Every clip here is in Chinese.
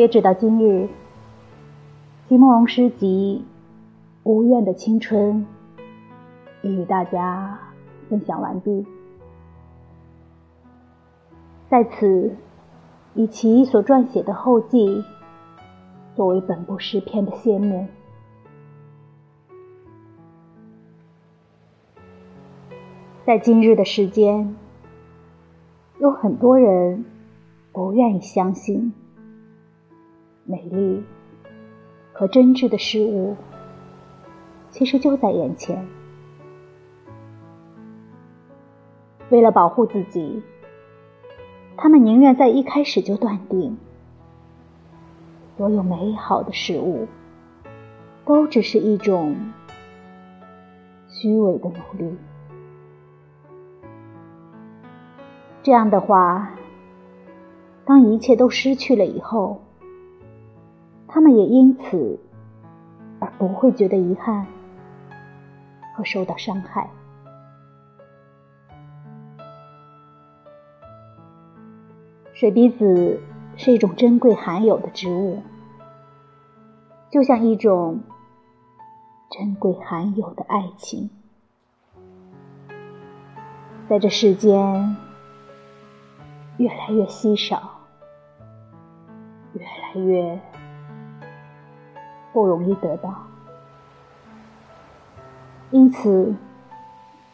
截止到今日，席慕容诗集《无怨的青春》已与大家分享完毕。在此，以其所撰写的后记作为本部诗篇的谢幕。在今日的时间，有很多人不愿意相信，美丽和真挚的事物其实就在眼前。为了保护自己，他们宁愿在一开始就断定，所有美好的事物都只是一种虚伪的努力。这样的话，当一切都失去了以后，他们也因此而不会觉得遗憾和受到伤害。水笔子是一种珍贵罕有的植物，就像一种珍贵罕有的爱情，在这世间。越来越稀少，越来越不容易得到，因此，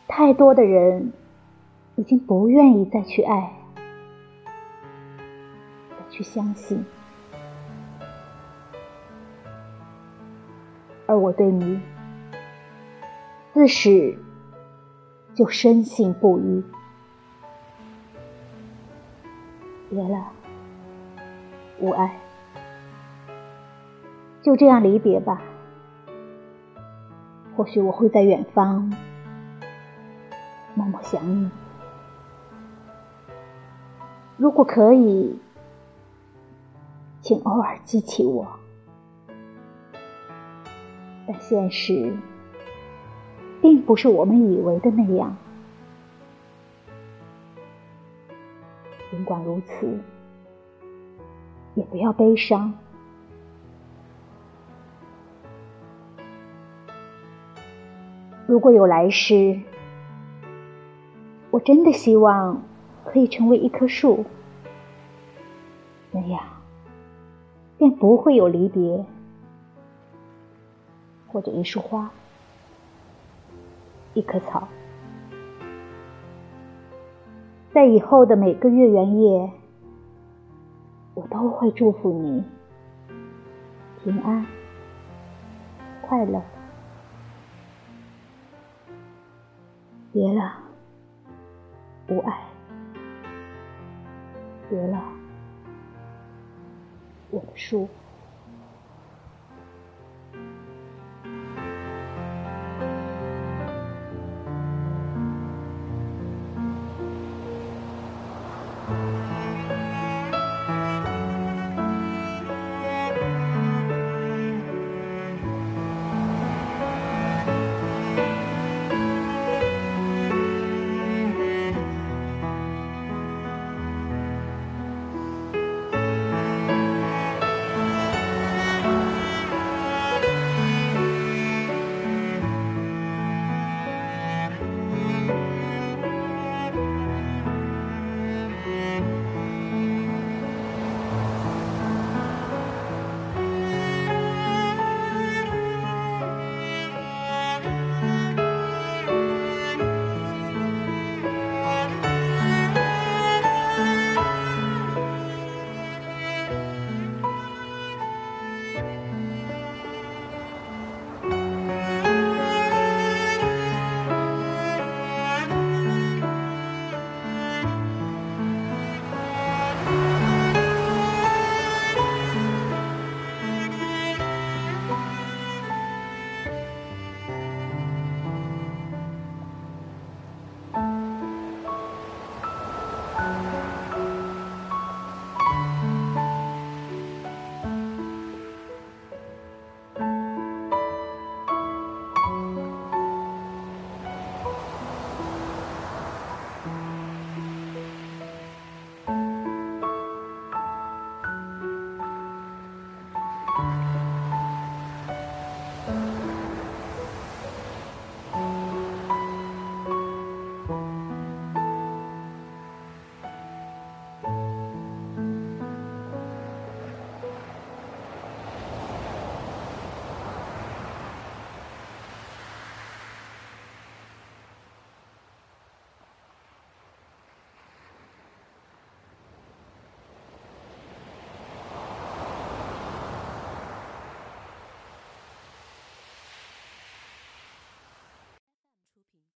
太多的人已经不愿意再去爱，再去相信，而我对你自始就深信不疑。别了，无爱，就这样离别吧。或许我会在远方默默想你。如果可以，请偶尔记起我。但现实并不是我们以为的那样。尽管如此，也不要悲伤。如果有来世，我真的希望可以成为一棵树，那样便不会有离别，或者一束花，一棵草。在以后的每个月圆夜，我都会祝福你平安、快乐。别了不爱别了我的书